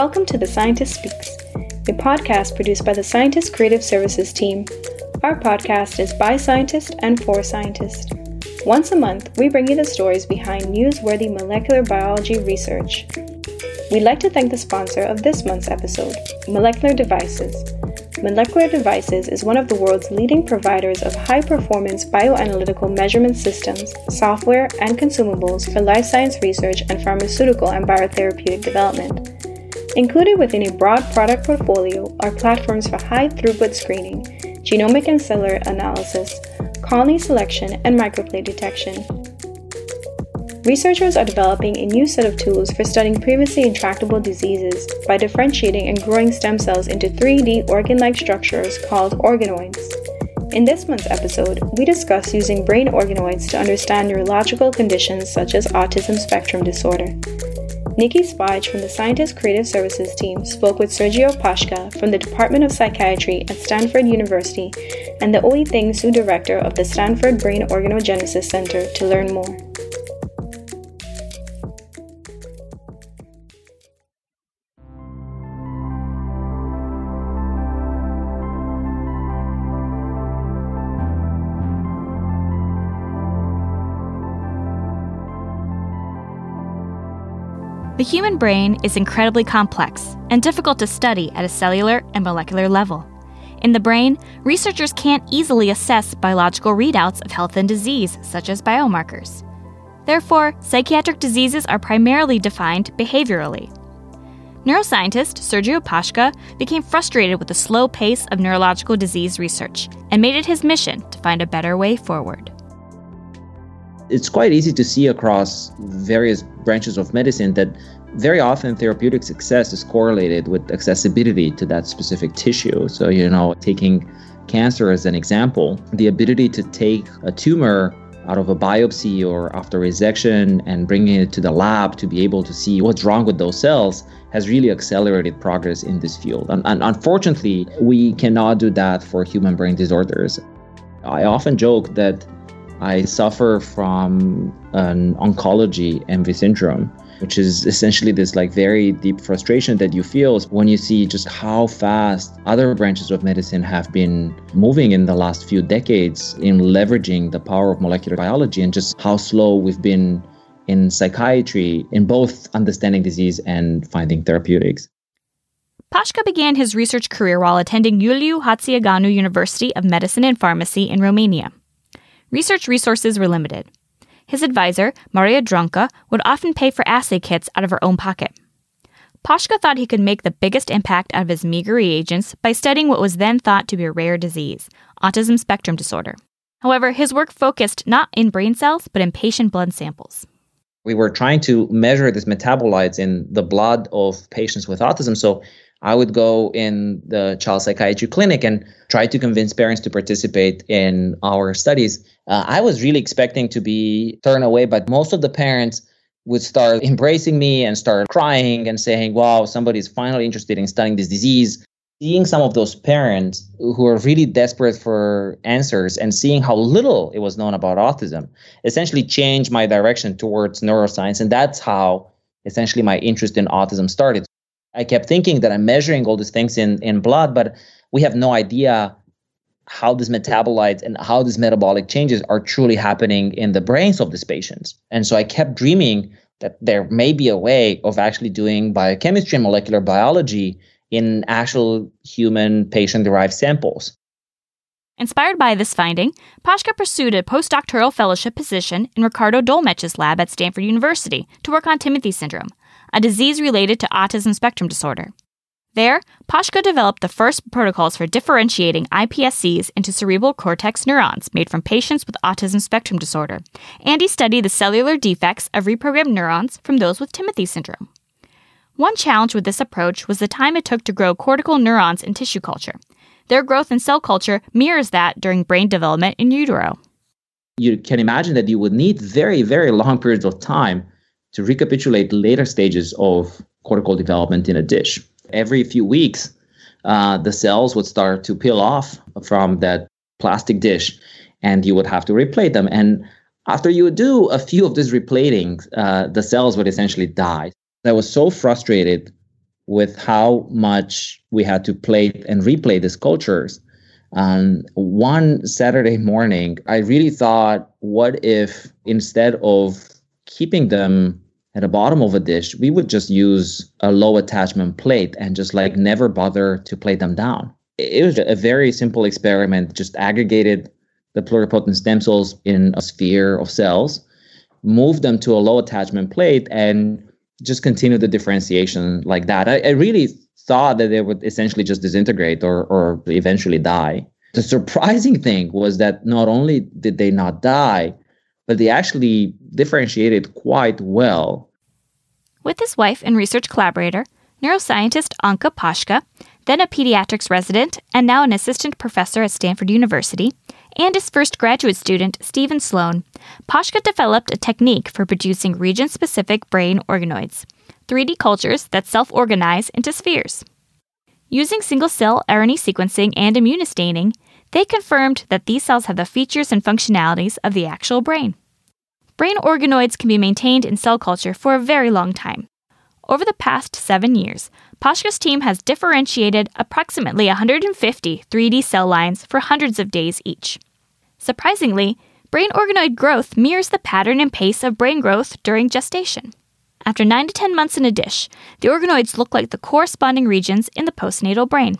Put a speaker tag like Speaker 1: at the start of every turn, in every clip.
Speaker 1: Welcome to The Scientist Speaks, a podcast produced by the Scientist Creative Services team. Our podcast is by scientists and for scientists. Once a month, we bring you the stories behind newsworthy molecular biology research. We'd like to thank the sponsor of this month's episode, Molecular Devices. Molecular Devices is one of the world's leading providers of high performance bioanalytical measurement systems, software, and consumables for life science research and pharmaceutical and biotherapeutic development. Included within a broad product portfolio are platforms for high throughput screening, genomic and cellular analysis, colony selection, and microplate detection. Researchers are developing a new set of tools for studying previously intractable diseases by differentiating and growing stem cells into 3D organ like structures called organoids. In this month's episode, we discuss using brain organoids to understand neurological conditions such as autism spectrum disorder. Niki Spahich from the Scientist Creative Services team spoke with Sergiu Pasca from the Department of Psychiatry at Stanford University and the Uytengsu director of the Stanford Brain Organogenesis Center to learn more.
Speaker 2: The human brain is incredibly complex and difficult to study at a cellular and molecular level. In the brain, researchers can't easily assess biological readouts of health and disease, such as biomarkers. Therefore, psychiatric diseases are primarily defined behaviorally. Neuroscientist Sergiu Pasca became frustrated with the slow pace of neurological disease research and made it his mission to find a better way forward.
Speaker 3: It's quite easy to see across various branches of medicine that very often therapeutic success is correlated with accessibility to that specific tissue. So, you know, taking cancer as an example, the ability to take a tumor out of a biopsy or after resection and bringing it to the lab to be able to see what's wrong with those cells has really accelerated progress in this field. And, and unfortunately, we cannot do that for human brain disorders. I often joke that I suffer from an oncology envy syndrome, which is essentially this like very deep frustration that you feel when you see just how fast other branches of medicine have been moving in the last few decades in leveraging the power of molecular biology and just how slow we've been in psychiatry in both understanding disease and finding therapeutics.
Speaker 2: Pasca began his research career while attending Iuliu Hațieganu University of Medicine and Pharmacy in Romania research resources were limited. His advisor, Maria Dronca, would often pay for assay kits out of her own pocket. Pasca thought he could make the biggest impact out of his meager reagents by studying what was then thought to be a rare disease, autism spectrum disorder. However, his work focused not in brain cells, but in patient blood samples.
Speaker 3: We were trying to measure these metabolites in the blood of patients with autism. So I would go in the child psychiatry clinic and try to convince parents to participate in our studies. Uh, I was really expecting to be turned away, but most of the parents would start embracing me and start crying and saying, wow, somebody's finally interested in studying this disease. Seeing some of those parents who are really desperate for answers and seeing how little it was known about autism essentially changed my direction towards neuroscience. And that's how essentially my interest in autism started. I kept thinking that I'm measuring all these things in, in blood, but we have no idea how these metabolites and how these metabolic changes are truly happening in the brains of these patients. And so I kept dreaming that there may be a way of actually doing biochemistry and molecular biology in actual human patient derived samples.
Speaker 2: Inspired by this finding, Pasca pursued a postdoctoral fellowship position in Ricardo Dolmetsch's lab at Stanford University to work on Timothy syndrome, a disease related to autism spectrum disorder. There, Pasca developed the first protocols for differentiating iPSCs into cerebral cortex neurons made from patients with autism spectrum disorder, and he studied the cellular defects of reprogrammed neurons from those with Timothy syndrome. One challenge with this approach was the time it took to grow cortical neurons in tissue culture. Their growth in cell culture mirrors that during brain development in utero.
Speaker 3: You can imagine that you would need very, very long periods of time to recapitulate later stages of cortical development in a dish. Every few weeks, uh, the cells would start to peel off from that plastic dish, and you would have to replate them. And after you do a few of these replatings, uh, the cells would essentially die. I was so frustrated with how much we had to plate and replate these cultures. And one Saturday morning, I really thought, what if instead of keeping them at the bottom of a dish, we would just use a low attachment plate and just like never bother to plate them down. It was a very simple experiment, just aggregated the pluripotent stem cells in a sphere of cells, moved them to a low attachment plate, and just continue the differentiation like that. I, I really thought that they would essentially just disintegrate or, or eventually die. The surprising thing was that not only did they not die, but they actually differentiated quite well.
Speaker 2: With his wife and research collaborator, neuroscientist Anka Pasca, then a pediatrics resident and now an assistant professor at Stanford University, and his first graduate student, Stephen Sloan, Pasca developed a technique for producing region specific brain organoids, 3D cultures that self organize into spheres. Using single cell RNA sequencing and immunostaining, they confirmed that these cells have the features and functionalities of the actual brain. Brain organoids can be maintained in cell culture for a very long time. Over the past seven years, Pasca's team has differentiated approximately 150 3D cell lines for hundreds of days each. Surprisingly, brain organoid growth mirrors the pattern and pace of brain growth during gestation. After 9 to 10 months in a dish, the organoids look like the corresponding regions in the postnatal brain.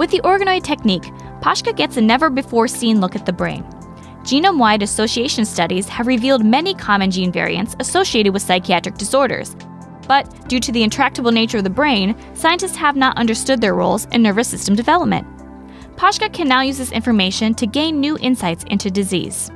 Speaker 2: With the organoid technique, Pasca gets a never before seen look at the brain. Genome wide association studies have revealed many common gene variants associated with psychiatric disorders. But due to the intractable nature of the brain, scientists have not understood their roles in nervous system development. Pasca can now use this information to gain new insights into disease.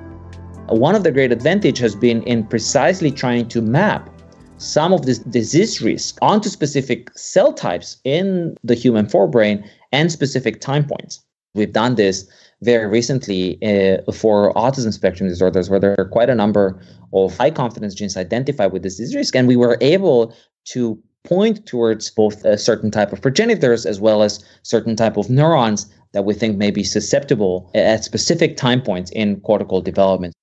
Speaker 3: One of the great advantages has been in precisely trying to map some of this disease risk onto specific cell types in the human forebrain and specific time points. We've done this very recently uh, for autism spectrum disorders, where there are quite a number of high confidence genes identified with this disease risk, and we were able to point towards both a certain type of progenitors as well as certain type of neurons that we think may be susceptible at specific time points in cortical development.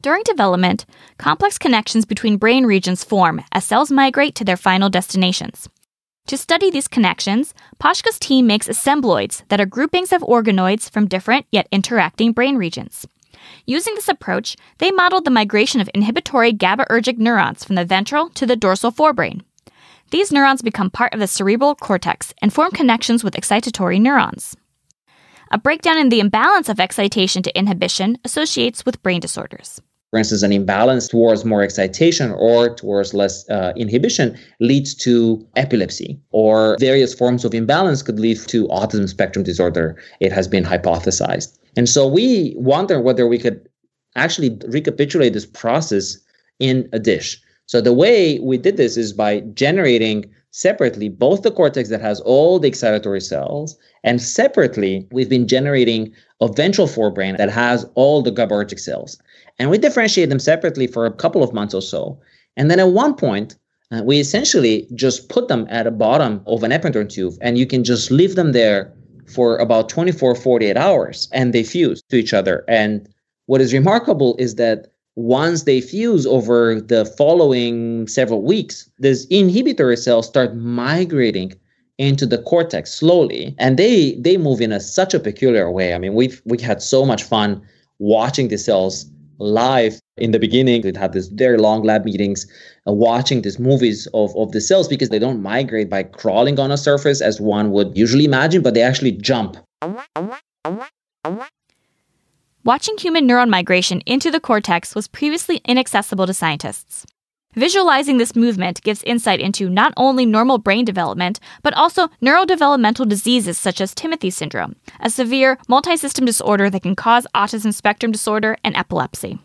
Speaker 2: During development, complex connections between brain regions form as cells migrate to their final destinations. To study these connections, Pasca's team makes assembloids that are groupings of organoids from different yet interacting brain regions. Using this approach, they modeled the migration of inhibitory GABAergic neurons from the ventral to the dorsal forebrain. These neurons become part of the cerebral cortex and form connections with excitatory neurons. A breakdown in the imbalance of excitation to inhibition associates with brain disorders
Speaker 3: for instance, an imbalance towards more excitation or towards less uh, inhibition leads to epilepsy, or various forms of imbalance could lead to autism spectrum disorder. It has been hypothesized. And so we wonder whether we could actually recapitulate this process in a dish. So the way we did this is by generating separately both the cortex that has all the excitatory cells and separately we've been generating a ventral forebrain that has all the GABAergic cells. And we differentiate them separately for a couple of months or so. And then at one point, uh, we essentially just put them at the bottom of an Eppendorf tube, and you can just leave them there for about 24, 48 hours, and they fuse to each other. And what is remarkable is that once they fuse over the following several weeks, these inhibitory cells start migrating into the cortex slowly and they they move in a such a peculiar way i mean we've we had so much fun watching the cells live in the beginning. We'd have these very long lab meetings uh, watching these movies of, of the cells because they don't migrate by crawling on a surface as one would usually imagine, but they actually jump.
Speaker 2: Watching human neuron migration into the cortex was previously inaccessible to scientists. Visualizing this movement gives insight into not only normal brain development, but also neurodevelopmental diseases such as Timothy syndrome, a severe multisystem disorder that can cause autism spectrum disorder and epilepsy.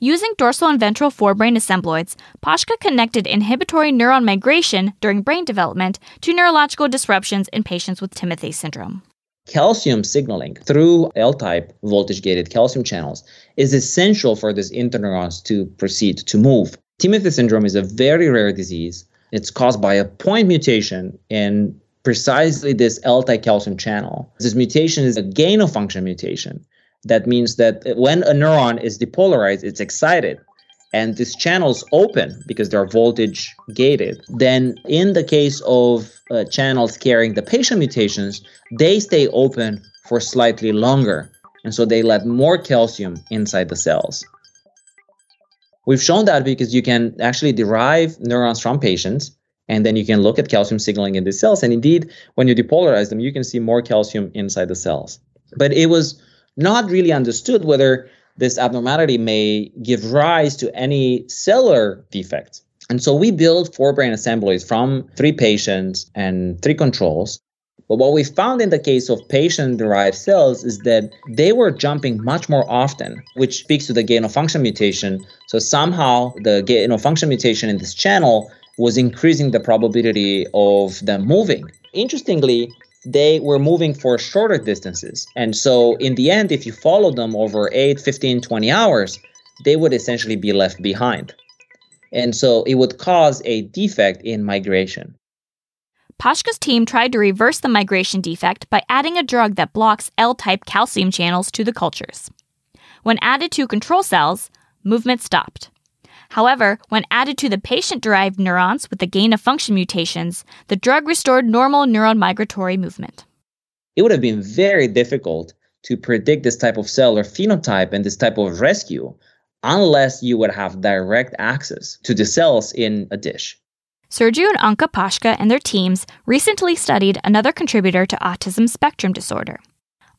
Speaker 2: Using dorsal and ventral forebrain assembloids, Pasca connected inhibitory neuron migration during brain development to neurological disruptions in patients with Timothy syndrome.
Speaker 3: Calcium signaling through L type voltage gated calcium channels is essential for these interneurons to proceed to move. Timothy syndrome is a very rare disease. It's caused by a point mutation in precisely this L type calcium channel. This mutation is a gain of function mutation. That means that when a neuron is depolarized, it's excited and these channels open because they're voltage gated, then in the case of uh, channels carrying the patient mutations, they stay open for slightly longer. And so they let more calcium inside the cells. We've shown that because you can actually derive neurons from patients and then you can look at calcium signaling in the cells. And indeed, when you depolarize them, you can see more calcium inside the cells. But it was not really understood whether this abnormality may give rise to any cellular defects. And so we build forebrain assembloids from three patients and three controls. But what we found in the case of patient derived cells is that they were jumping much more often, which speaks to the gain of function mutation. So somehow the gain of function mutation in this channel was increasing the probability of them moving. Interestingly, they were moving for shorter distances. And so, in the end, if you follow them over 8, 15, 20 hours, they would essentially be left behind. And so, it would cause a defect in migration.
Speaker 2: Pasca's team tried to reverse the migration defect by adding a drug that blocks L type calcium channels to the cultures. When added to control cells, movement stopped. However, when added to the patient derived neurons with the gain of function mutations, the drug restored normal neuron migratory movement.
Speaker 3: It would have been very difficult to predict this type of cellular phenotype and this type of rescue unless you would have direct access to the cells in a dish.
Speaker 2: Sergiu and Anka Pasca and their teams recently studied another contributor to autism spectrum disorder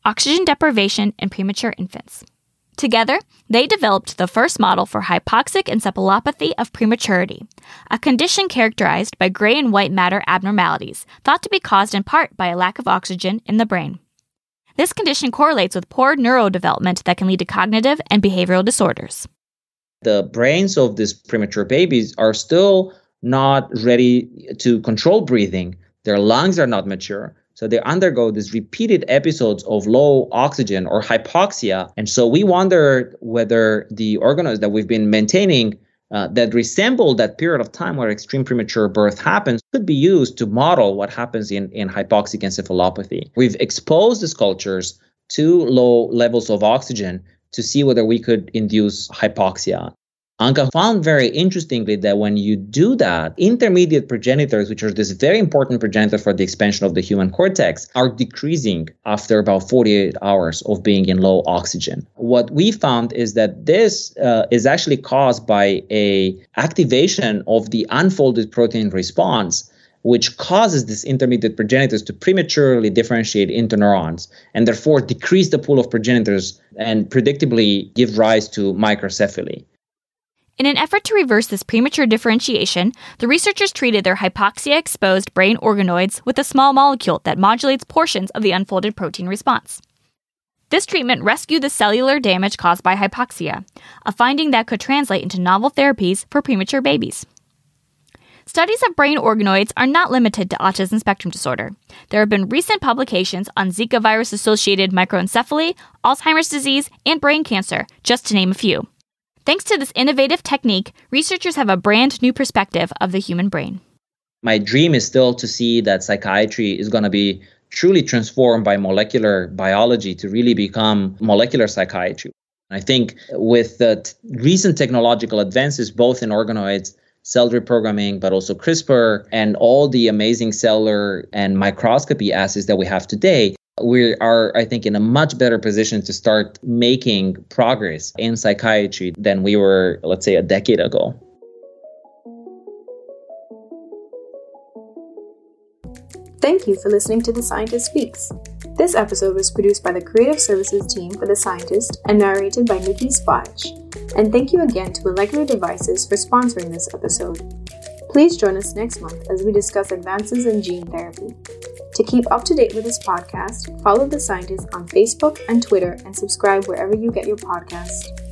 Speaker 2: oxygen deprivation in premature infants. Together, they developed the first model for hypoxic encephalopathy of prematurity, a condition characterized by gray and white matter abnormalities thought to be caused in part by a lack of oxygen in the brain. This condition correlates with poor neurodevelopment that can lead to cognitive and behavioral disorders.
Speaker 3: The brains of these premature babies are still not ready to control breathing. Their lungs are not mature. So they undergo these repeated episodes of low oxygen or hypoxia. And so we wondered whether the organoids that we've been maintaining uh, that resemble that period of time where extreme premature birth happens could be used to model what happens in, in hypoxic encephalopathy. We've exposed these cultures to low levels of oxygen to see whether we could induce hypoxia. Anka found very interestingly that when you do that, intermediate progenitors, which are this very important progenitor for the expansion of the human cortex, are decreasing after about 48 hours of being in low oxygen. What we found is that this uh, is actually caused by a activation of the unfolded protein response which causes these intermediate progenitors to prematurely differentiate into neurons and therefore decrease the pool of progenitors and predictably give rise to microcephaly.
Speaker 2: In an effort to reverse this premature differentiation, the researchers treated their hypoxia exposed brain organoids with a small molecule that modulates portions of the unfolded protein response. This treatment rescued the cellular damage caused by hypoxia, a finding that could translate into novel therapies for premature babies. Studies of brain organoids are not limited to autism spectrum disorder. There have been recent publications on Zika virus associated microencephaly, Alzheimer's disease, and brain cancer, just to name a few. Thanks to this innovative technique, researchers have a brand new perspective of the human brain.
Speaker 3: My dream is still to see that psychiatry is going to be truly transformed by molecular biology to really become molecular psychiatry. I think with the t- recent technological advances, both in organoids, cell reprogramming, but also CRISPR, and all the amazing cellular and microscopy assays that we have today, we are, I think, in a much better position to start making progress in psychiatry than we were, let's say, a decade ago.
Speaker 1: Thank you for listening to The Scientist Speaks. This episode was produced by the Creative Services team for The Scientist and narrated by Niki Spahich. And thank you again to Molecular Devices for sponsoring this episode. Please join us next month as we discuss advances in gene therapy. To keep up to date with this podcast, follow The Scientist on Facebook and Twitter and subscribe wherever you get your podcasts.